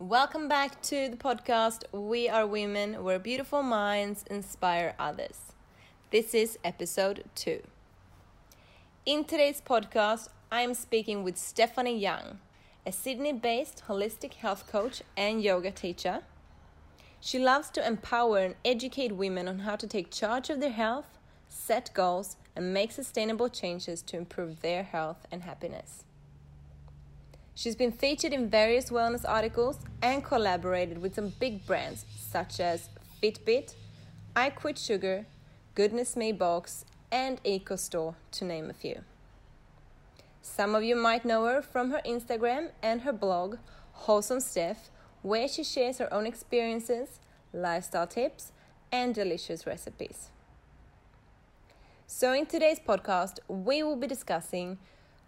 Welcome back to the podcast We Are Women, where beautiful minds inspire others. This is episode two. In today's podcast, I am speaking with Stefanie Jung, a Sydney based holistic health coach and yoga teacher. She loves to empower and educate women on how to take charge of their health, set goals, and make sustainable changes to improve their health and happiness. She's been featured in various wellness articles and collaborated with some big brands such as Fitbit, I Quit Sugar, Goodness Me Box, and EcoStore, to name a few. Some of you might know her from her Instagram and her blog, Wholesome Stef, where she shares her own experiences, lifestyle tips, and delicious recipes. So, in today's podcast, we will be discussing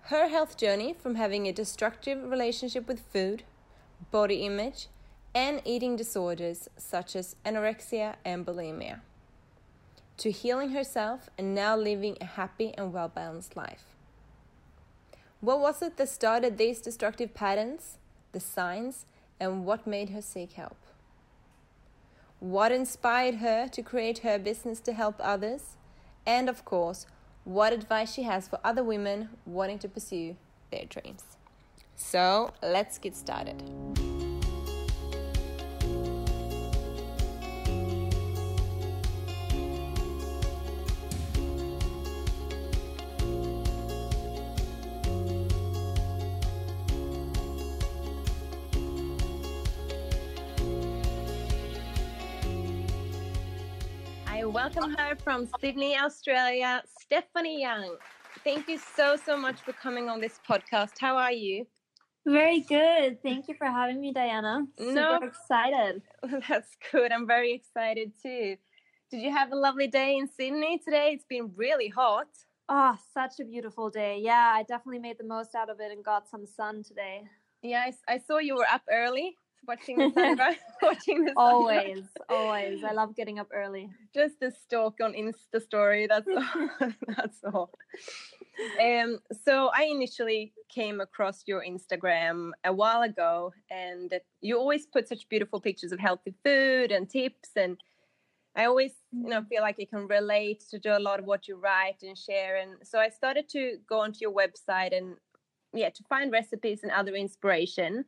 her health journey from having a destructive relationship with food, body image, and eating disorders such as anorexia and bulimia, to healing herself and now living a happy and well balanced life. What was it that started these destructive patterns, the signs, and what made her seek help? What inspired her to create her business to help others? and of course, what advice she has for other women wanting to pursue their dreams. So, let's get started. welcome her from Sydney, Australia, Stefanie Jung. Thank you so, so much for coming on this podcast. How are you? Very good. Thank you for having me, Diana. Super no, excited. That's good. I'm very excited too. Did you have a lovely day in Sydney today? It's been really hot. Oh, such a beautiful day. Yeah, I definitely made the most out of it and got some sun today. Yeah, I, I saw you were up early watching the sunrise. watching the always, always. I love getting up early. Just the stalk on Insta story. That's all. that's all. Um, so I initially came across your Instagram a while ago, and you always put such beautiful pictures of healthy food and tips and. I always, you know, feel like I can relate to do a lot of what you write and share. And so I started to go onto your website and, yeah, to find recipes and other inspiration.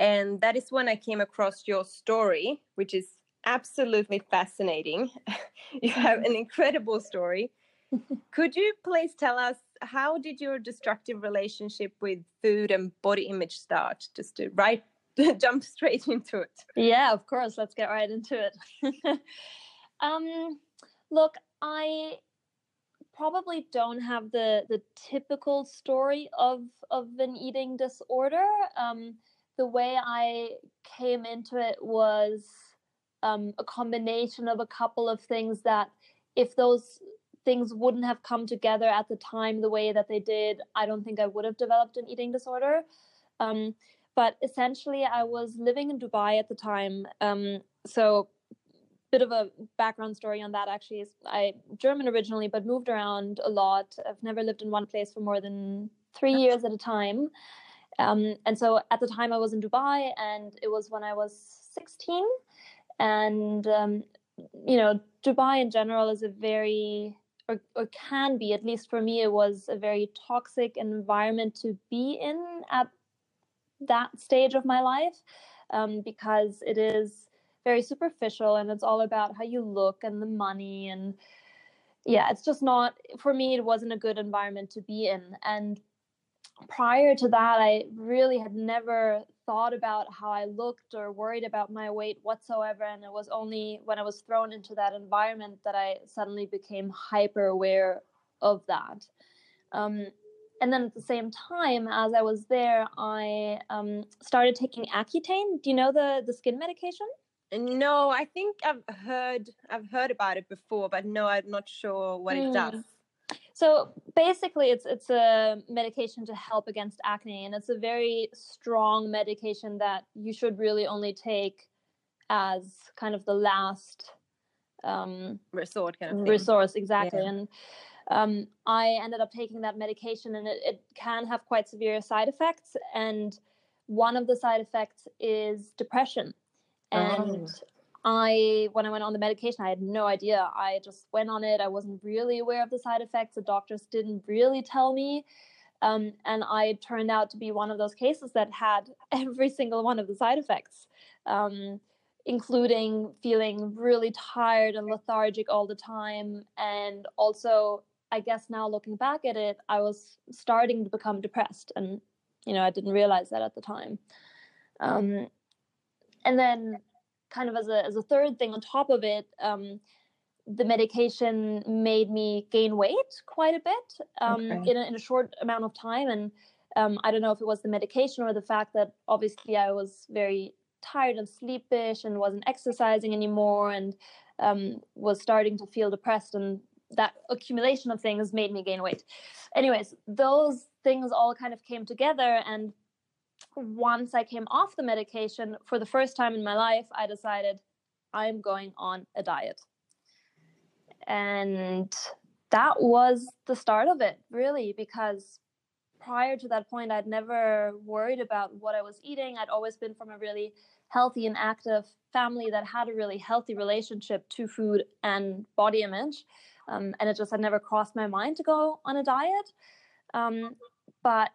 And that is when I came across your story, which is absolutely fascinating. you have an incredible story. Could you please tell us how did your destructive relationship with food and body image start? Just to right jump straight into it. Yeah, of course. Let's get right into it. um, look, I probably don't have the the typical story of of an eating disorder. Um, the way I came into it was um, a combination of a couple of things that, if those things wouldn't have come together at the time the way that they did, I don't think I would have developed an eating disorder. Um, but essentially, I was living in Dubai at the time. Um, so, bit of a background story on that actually is I German originally, but moved around a lot. I've never lived in one place for more than three years at a time. Um, and so at the time I was in Dubai, and it was when I was 16. And, um, you know, Dubai in general is a very, or, or can be, at least for me, it was a very toxic environment to be in at that stage of my life um, because it is very superficial and it's all about how you look and the money and yeah it's just not for me it wasn't a good environment to be in and prior to that, I really had never thought about how I looked or worried about my weight whatsoever. And it was only when I was thrown into that environment that I suddenly became hyper aware of that. Um, and then at the same time, as I was there, I um, started taking Accutane. Do you know the the skin medication? No, I think I've heard I've heard about it before, but no, I'm not sure what mm. it does. So basically, it's it's a medication to help against acne, and it's a very strong medication that you should really only take as kind of the last um, resort kind of resource exactly. Yeah. And um, I ended up taking that medication, and it, it can have quite severe side effects. And one of the side effects is depression. And oh. I, when I went on the medication, I had no idea. I just went on it. I wasn't really aware of the side effects. The doctors didn't really tell me. Um, and I turned out to be one of those cases that had every single one of the side effects, um, including feeling really tired and lethargic all the time. And also, I guess now looking back at it, I was starting to become depressed. And, you know, I didn't realize that at the time. Um, and then kind of as a as a third thing on top of it, um, the medication made me gain weight quite a bit um, okay. in, a, in a short amount of time. And um, I don't know if it was the medication or the fact that obviously I was very tired and sleepish and wasn't exercising anymore and um, was starting to feel depressed. And that accumulation of things made me gain weight. Anyways, those things all kind of came together. And once I came off the medication, for the first time in my life, I decided I'm going on a diet. And that was the start of it, really, because prior to that point, I'd never worried about what I was eating. I'd always been from a really healthy and active family that had a really healthy relationship to food and body image. Um, and it just had never crossed my mind to go on a diet. Um, but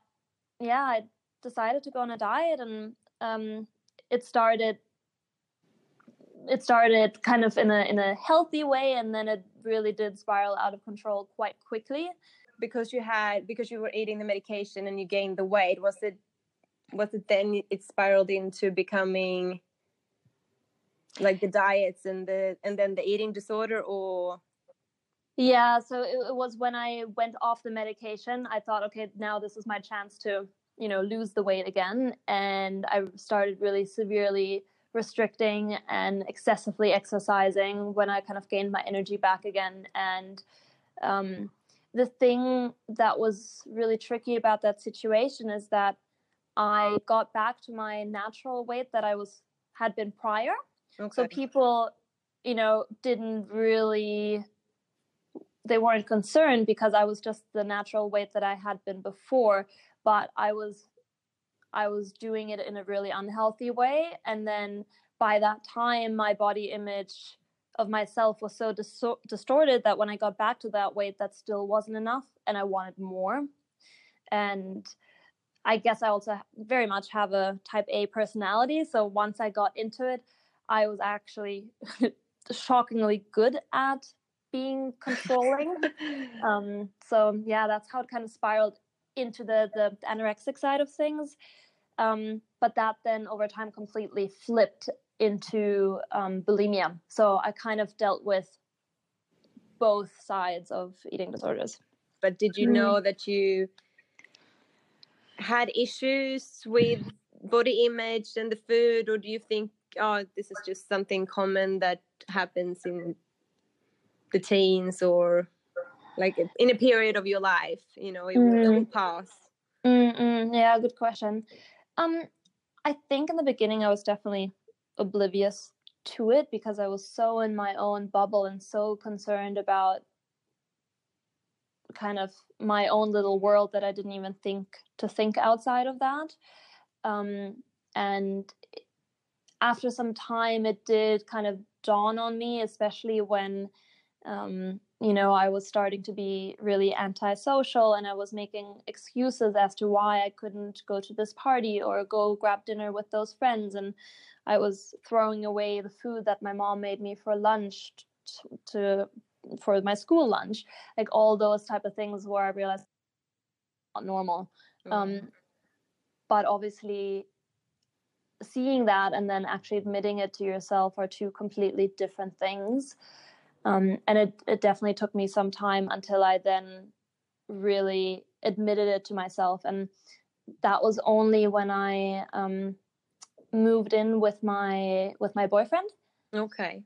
yeah, I decided to go on a diet, and um, it started. It started kind of in a in a healthy way, and then it really did spiral out of control quite quickly. Because you had because you were eating the medication and you gained the weight, was it was it then it spiraled into becoming like the diets and the and then the eating disorder or yeah so it, it, was when i went off the medication i thought okay now this is my chance to you know lose the weight again. And i started really severely restricting and excessively exercising when i kind of gained my energy back again. And um, the thing that was really tricky about that situation is that i got back to my natural weight that i was had been prior. Okay. so people you know didn't really they weren't concerned because i was just the natural weight that i had been before but I was I was doing it in a really unhealthy way. And then by that time my body image of myself was so dis- distorted that when I got back to that weight that still wasn't enough and I wanted more. And I guess I also very much have a type A personality so once I got into it I was actually shockingly good at being controlling. Um, so yeah that's how it kind of spiraled into the the anorexic side of things um, but that then over time completely flipped into um, bulimia so i kind of dealt with both sides of eating disorders but did you mm. know that you had issues with body image and the food or do you think oh this is just something common that happens in the teens or like in a period of your life you know it, mm. will, pass. Mm-mm, yeah good question. Um i think in the beginning i was definitely oblivious to it because i was so in my own bubble and so concerned about kind of my own little world that i didn't even think to think outside of that. Um and after some time it did kind of dawn on me especially when um, you know, I was starting to be really antisocial and I was making excuses as to why I couldn't go to this party or go grab dinner with those friends. And I was throwing away the food that my mom made me for lunch to, to for my school lunch, like all those type of things where I realized not normal. Mm-hmm. Um, but obviously, seeing that and then actually admitting it to yourself are two completely different things. Um, and it, it definitely took me some time until I then really admitted it to myself. And that was only when I um, moved in with my with my boyfriend. Okay.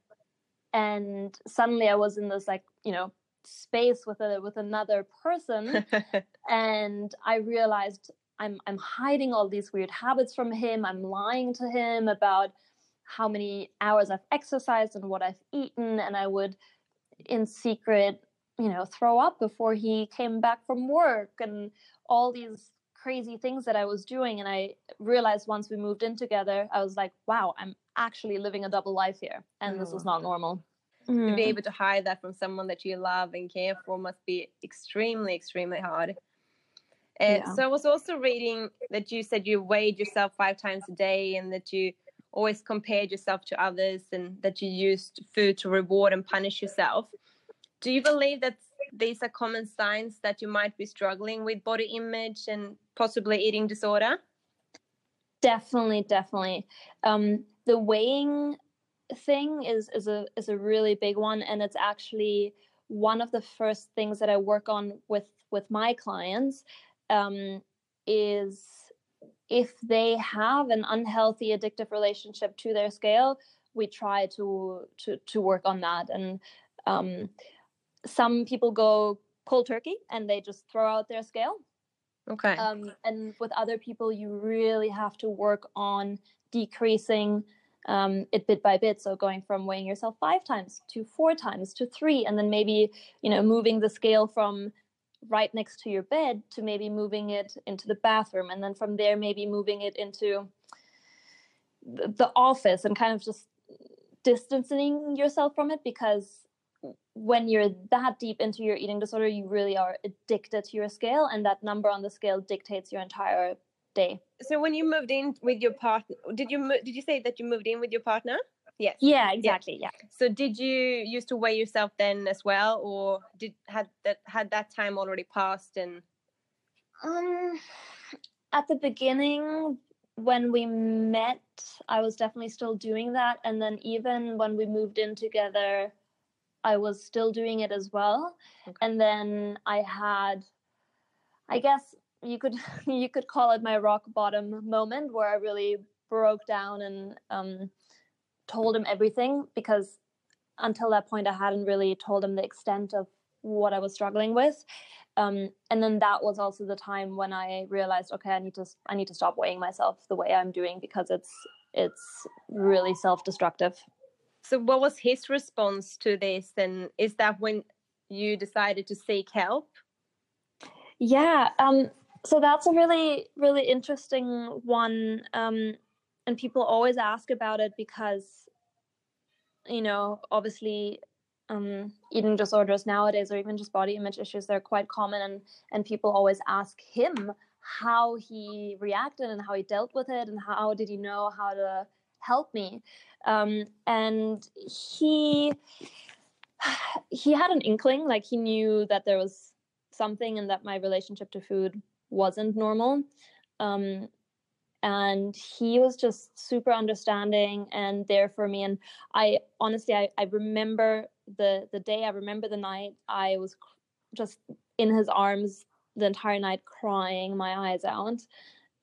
And suddenly I was in this like you know space with a with another person, and I realized I'm I'm hiding all these weird habits from him. I'm lying to him about how many hours I've exercised and what I've eaten, and I would, in secret, you know, throw up before he came back from work, and all these crazy things that I was doing. And I realized once we moved in together, I was like, wow, I'm actually living a double life here. And oh. this is not normal. To be mm. able to hide that from someone that you love and care for must be extremely, extremely hard. Uh, yeah. So I was also reading that you said you weighed yourself five times a day and that you always compared yourself to others and that you used food to reward and punish yourself. Do you believe that these are common signs that you might be struggling with body image and possibly eating disorder? Definitely, definitely. Um, the weighing thing is is a is a really big one, and it's actually one of the first things that I work on with with my clients. Um, is if they have an unhealthy addictive relationship to their scale, we try to to to work on that and um, some people go cold turkey and they just throw out their scale. Okay. Um, and with other people, you really have to work on decreasing um, it bit by bit. So going from weighing yourself five times to four times to three, and then maybe you know moving the scale from right next to your bed to maybe moving it into the bathroom, and then from there maybe moving it into the office and kind of just distancing yourself from it because when you're that deep into your eating disorder, you really are addicted to your scale, and that number on the scale dictates your entire day. So when you moved in with your partner, did you did you say that you moved in with your partner? Yes. Yeah, exactly. Yeah. yeah. So did you used to weigh yourself then as well, or did had that had that time already passed? And um, at the beginning when we met, I was definitely still doing that, and then even when we moved in together I was still doing it as well. Okay. And then I had, I guess you could you could call it my rock bottom moment where I really broke down and um, told him everything because until that point I hadn't really told him the extent of what I was struggling with. Um, and then that was also the time when I realized, okay, I need to I need to stop weighing myself the way I'm doing because it's it's really self destructive. So, what was his response to this? And is that when you decided to seek help? Yeah. Um, so that's a really, really interesting one. Um, and people always ask about it because, you know, obviously um, eating disorders nowadays or even just body image issues they're quite common and and people always ask him how he reacted and how he dealt with it and how did he know how to help me. Um, and he he had an inkling like he knew that there was something and that my relationship to food wasn't normal. Um, and he was just super understanding and there for me and i honestly i, I remember the the day i remember the night i was just in his arms the entire night crying my eyes out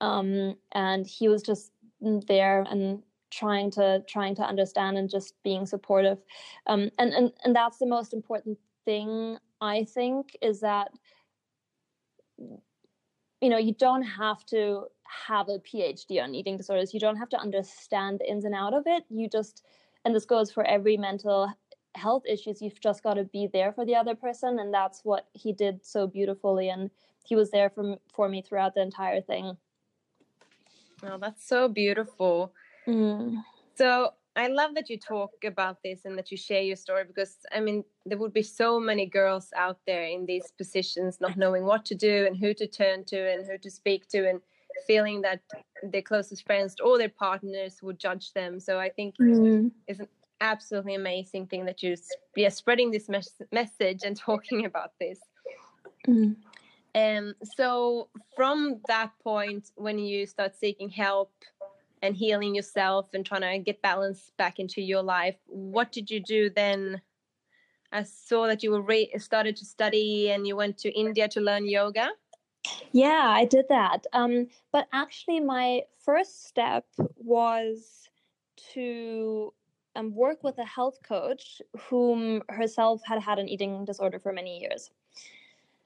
um, and he was just there and trying to trying to understand and just being supportive um, and, and and that's the most important thing i think is that you know you don't have to have a phd on eating disorders. You don't have to understand the ins and out of it. You just and this goes for every mental health issues you've just got to be there for the other person and that's what he did so beautifully and he was there for, for me throughout the entire thing. Oh that's so beautiful. Mm. So I love that you talk about this and that you share your story because I mean there would be so many girls out there in these positions not knowing what to do and who to turn to and who to speak to and feeling that their closest friends or their partners would judge them. So I think mm. it's an absolutely amazing thing that you're yeah, spreading this mes- message and talking about this. Mm. Um, so from that point when you start seeking help and healing yourself and trying to get balance back into your life. What did you do then? I saw that you were re- started to study and you went to India to learn yoga. Yeah, I did that. Um, but actually, my first step was to um, work with a health coach whom herself had had an eating disorder for many years.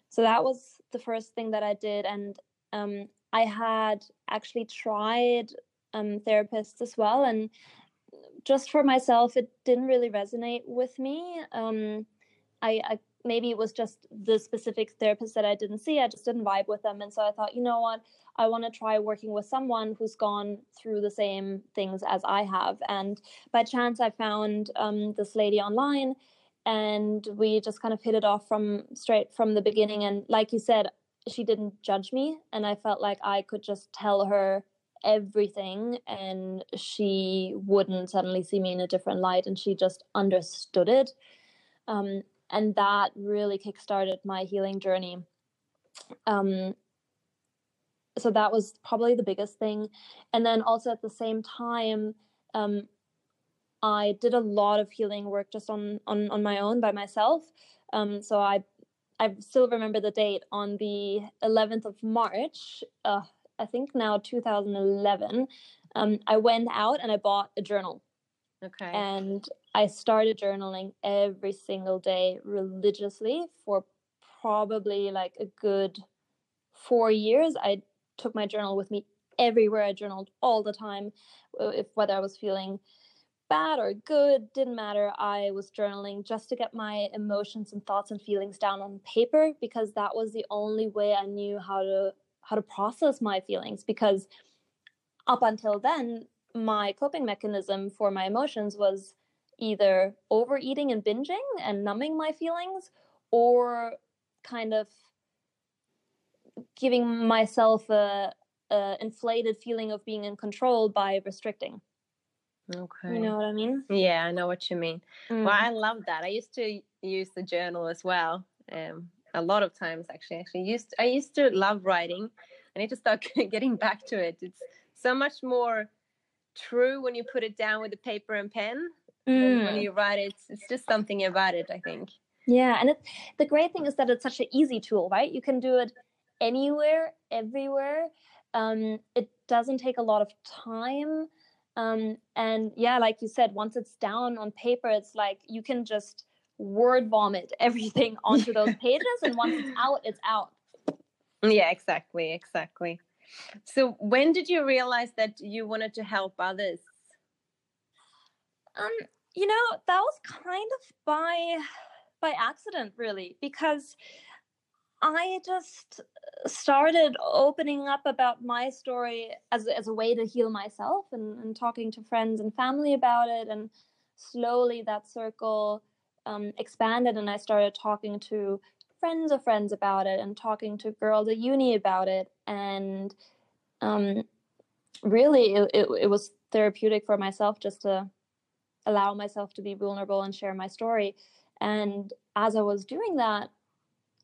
So that was the first thing that I did. And um, I had actually tried um, therapists as well. And just for myself, it didn't really resonate with me. Um, I, I, maybe it was just the specific therapist that I didn't see. I just didn't vibe with them. And so I thought, you know what? I want to try working with someone who's gone through the same things as I have. And by chance, I found um, this lady online and we just kind of hit it off from straight from the beginning. And like you said, she didn't judge me. And I felt like I could just tell her everything and she wouldn't suddenly see me in a different light and she just understood it. Um, and that really kickstarted my healing journey. Um, so that was probably the biggest thing. And then also at the same time, um, I did a lot of healing work just on on on my own by myself. Um, so I I still remember the date on the 11th of March. Uh, I think now 2011. Um, I went out and I bought a journal. Okay. And I started journaling every single day religiously for probably like a good four years. I took my journal with me everywhere. I journaled all the time, uh, if whether I was feeling bad or good didn't matter. I was journaling just to get my emotions and thoughts and feelings down on paper because that was the only way I knew how to how to process my feelings because up until then my coping mechanism for my emotions was either overeating and binging and numbing my feelings or kind of giving myself a, a inflated feeling of being in control by restricting Okay. you know what i mean Yeah, I know what you mean. Mm. Well, I love that. I used to use the journal as well. Um, a lot of times actually. Actually, used I used to love writing. I need to start getting back to it. It's so much more true when you put it down with the paper and pen than when Mm. you write it. It's just something about it. I think. Yeah, and it, the great thing is that it's such an easy tool, right? You can do it anywhere, everywhere. Um, it doesn't take a lot of time. Um, and yeah, like you said, once it's down on paper, it's like you can just word vomit everything onto those pages, and once it's out, it's out. Yeah, exactly, exactly. So, when did you realize that you wanted to help others? Um, you know, that was kind of by by accident, really, because I just started opening up about my story as as a way to heal myself and, and talking to friends and family about it, and slowly that circle um, expanded, and I started talking to friends of friends about it, and talking to girls at uni about it, and um, really, it, it, it was therapeutic for myself just to allow myself to be vulnerable and share my story. And as I was doing that,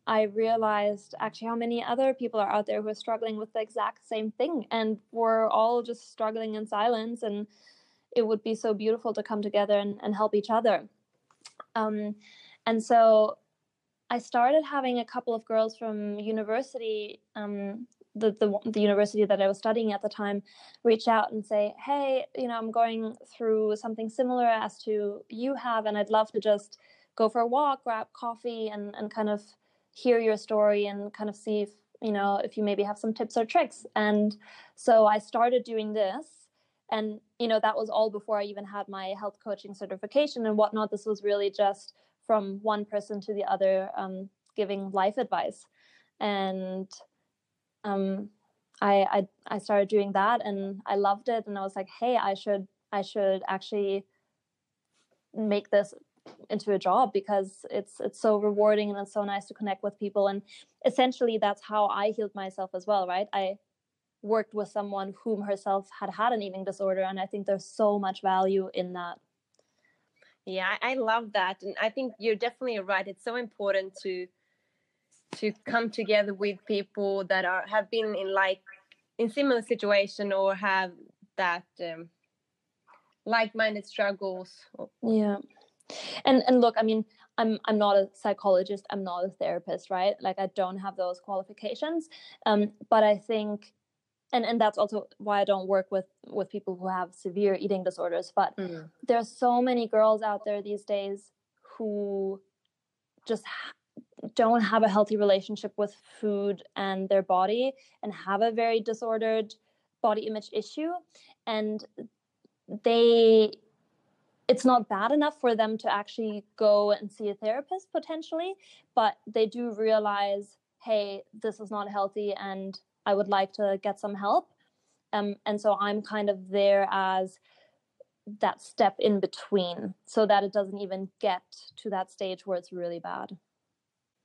I realized actually how many other people are out there who are struggling with the exact same thing. And we're all just struggling in silence. And it would be so beautiful to come together and, and help each other. Um, and so I started having a couple of girls from university, um, the, the the university that I was studying at the time, reach out and say, "Hey, you know, I'm going through something similar as to you have, and I'd love to just go for a walk, grab coffee, and and kind of hear your story and kind of see if you know if you maybe have some tips or tricks." And so I started doing this, and you know that was all before I even had my health coaching certification and whatnot. This was really just from one person to the other, um, giving life advice, and um, I, I I started doing that and I loved it and I was like, hey, I should I should actually make this into a job because it's it's so rewarding and it's so nice to connect with people and essentially that's how I healed myself as well, right? I worked with someone whom herself had had an eating disorder and I think there's so much value in that. Yeah, I, love that, and I think you're definitely right. It's so important to to come together with people that are have been in like in similar situation or have that um, like-minded struggles. Yeah. And and look, I mean, I'm I'm not a psychologist, I'm not a therapist, right? Like I don't have those qualifications. Um, but I think and and that's also why I don't work with with people who have severe eating disorders, but Mm. there's so many girls out there these days who just ha- don't have a healthy relationship with food and their body and have a very disordered body image issue and they it's not bad enough for them to actually go and see a therapist potentially, but they do realize, hey, this is not healthy and I would like to get some help. Um, and so I'm kind of there as that step in between so that it doesn't even get to that stage where it's really bad.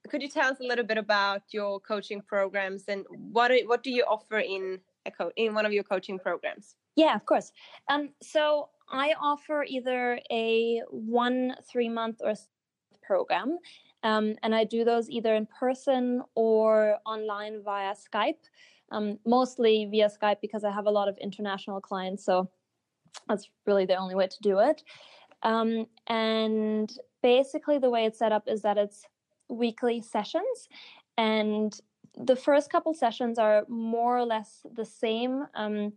Could you tell us a little bit about your coaching programs and what what do you offer in a co- in one of your coaching programs? Yeah, of course. Um, so I offer either a one, three month, or program, um, and I do those either in person or online via Skype. Um, mostly via Skype because I have a lot of international clients, so that's really the only way to do it. Um, and basically, the way it's set up is that it's weekly sessions, and the first couple sessions are more or less the same. Um,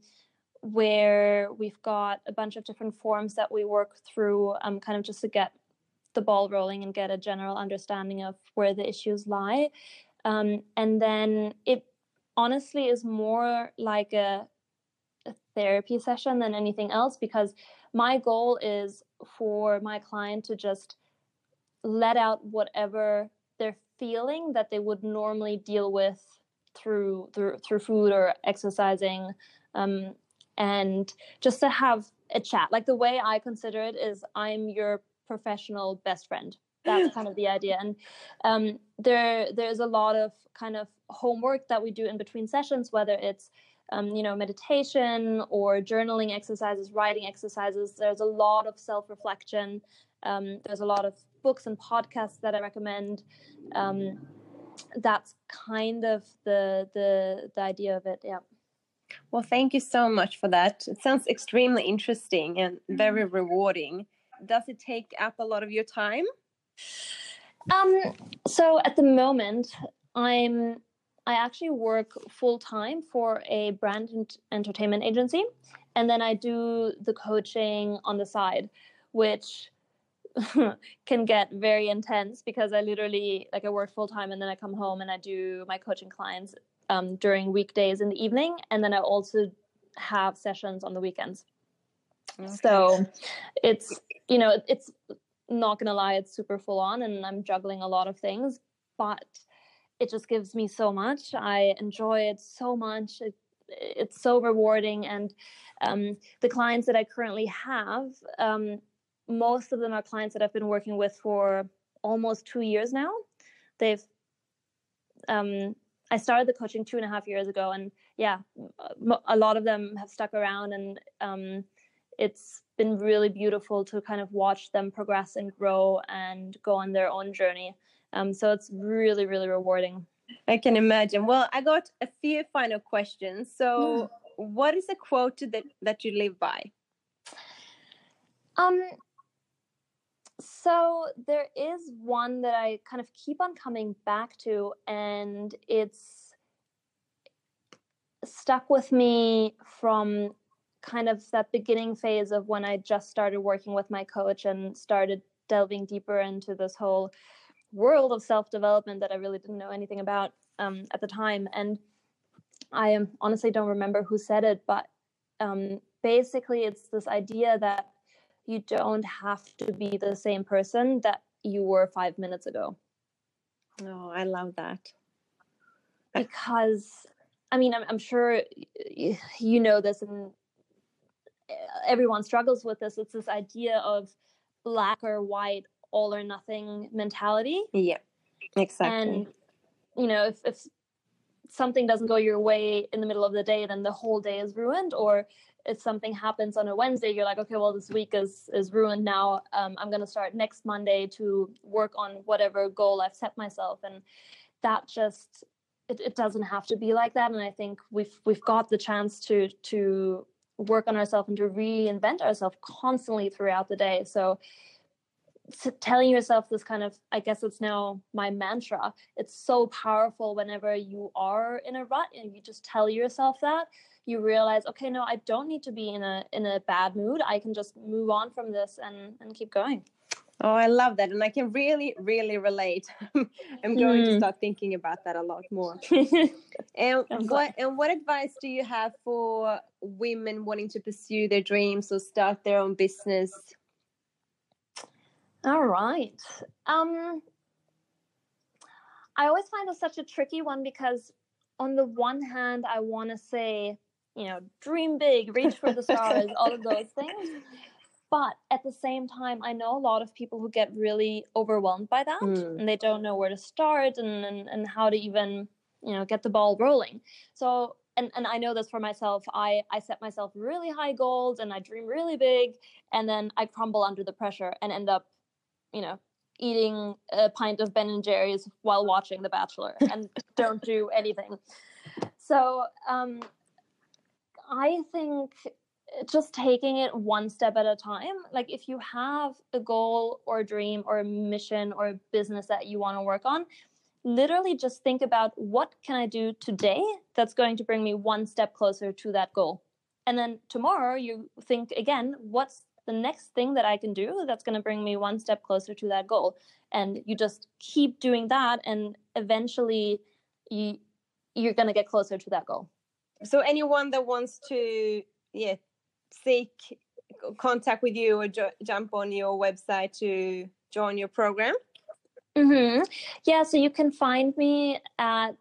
where we've got a bunch of different forms that we work through, um, kind of just to get the ball rolling and get a general understanding of where the issues lie. Um, and then it honestly is more like a, a therapy session than anything else because my goal is for my client to just let out whatever they're feeling that they would normally deal with through through through food or exercising um, and just to have a chat. Like the way I consider it is I'm your professional best friend. That's kind of the idea. And um, there there's a lot of kind of homework that we do in between sessions, whether it's um, you know meditation or journaling exercises, writing exercises. There's a lot of self reflection. Um, there's a lot of books and podcasts that I recommend. Um, that's kind of the the the idea of it. Yeah. Well, thank you so much for that. It sounds extremely interesting and very mm-hmm. rewarding. Does it take up a lot of your time? Um, so at the moment, I'm I actually work full time for a brand and entertainment agency, and then I do the coaching on the side, which can get very intense because I literally like I work full time and then I come home and I do my coaching clients um, during weekdays in the evening, and then I also have sessions on the weekends. Okay. So it's you know it's not gonna lie, it's super full on, and I'm juggling a lot of things, but it just gives me so much. I enjoy it so much. It, it's so rewarding, and um, the clients that I currently have, um, most of them are clients that I've been working with for almost two years now. They've um, I started the coaching two and a half years ago, and yeah, a lot of them have stuck around, and um, it's been really beautiful to kind of watch them progress and grow and go on their own journey. Um, so it's really, really rewarding. I can imagine. Well, I got a few final questions. So, what is a quote that that you live by? Um, so there is one that I kind of keep on coming back to, and it's stuck with me from kind of that beginning phase of when I just started working with my coach and started delving deeper into this whole world of self development that I really didn't know anything about um, at the time. And I honestly don't remember who said it, but um, basically, it's this idea that you don't have to be the same person that you were five minutes ago. Oh, I love that. Because, I mean, I'm, I'm sure you know this, and everyone struggles with this. It's this idea of black or white, all or nothing mentality. Yeah, exactly. And, you know, if, if something doesn't go your way in the middle of the day, then the whole day is ruined. Or if something happens on a Wednesday, you're like, okay, well, this week is is ruined now. Um, I'm gonna start next Monday to work on whatever goal I've set myself, and that just it, it doesn't have to be like that. And I think we've we've got the chance to to work on ourselves and to reinvent ourselves constantly throughout the day. So telling yourself this kind of i guess it's now my mantra it's so powerful whenever you are in a rut and you just tell yourself that you realize okay no i don't need to be in a in a bad mood i can just move on from this and and keep going oh i love that and i can really really relate i'm going mm. to start thinking about that a lot more and what and what advice do you have for women wanting to pursue their dreams or start their own business All right. Um, I always find this such a tricky one because, on the one hand, I want to say, you know, dream big, reach for the stars, all of those things. But at the same time, I know a lot of people who get really overwhelmed by that Mm. and they don't know where to start and, and, and how to even, you know, get the ball rolling. So, and, and I know this for myself. I, I set myself really high goals and I dream really big and then I crumble under the pressure and end up, you know, eating a pint of Ben and Jerry's while watching The Bachelor and don't do anything. So um, I think just taking it one step at a time. Like if you have a goal or a dream or a mission or a business that you want to work on, literally just think about what can I do today that's going to bring me one step closer to that goal. And then tomorrow you think again, what's the next thing that I can do that's going to bring me one step closer to that goal? And you just keep doing that and eventually you you're going to get closer to that goal. So anyone that wants to yeah seek contact with you or jo- jump on your website to join your program. Mm-hmm. Yeah, so you can find me at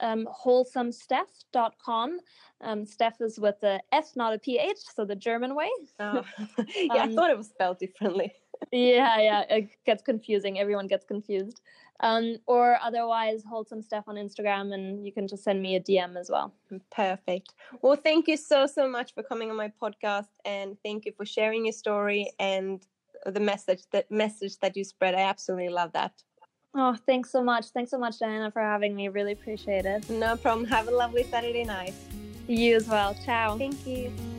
um, wholesomestef.com. Um, Stef is with the F, not a PH, so the German way. Oh. yeah, Um, I thought it was spelled differently. Yeah, yeah, it gets confusing. Everyone gets confused. Um, or otherwise, wholesome stef on Instagram, and you can just send me a DM as well. Perfect. Well, thank you so so much for coming on my podcast, and thank you for sharing your story and the message that message that you spread. I absolutely love that. Oh, thanks so much. Thanks so much, Diana, for having me. Really appreciate it. No problem. Have a lovely Saturday night. You as well. Ciao. Thank you.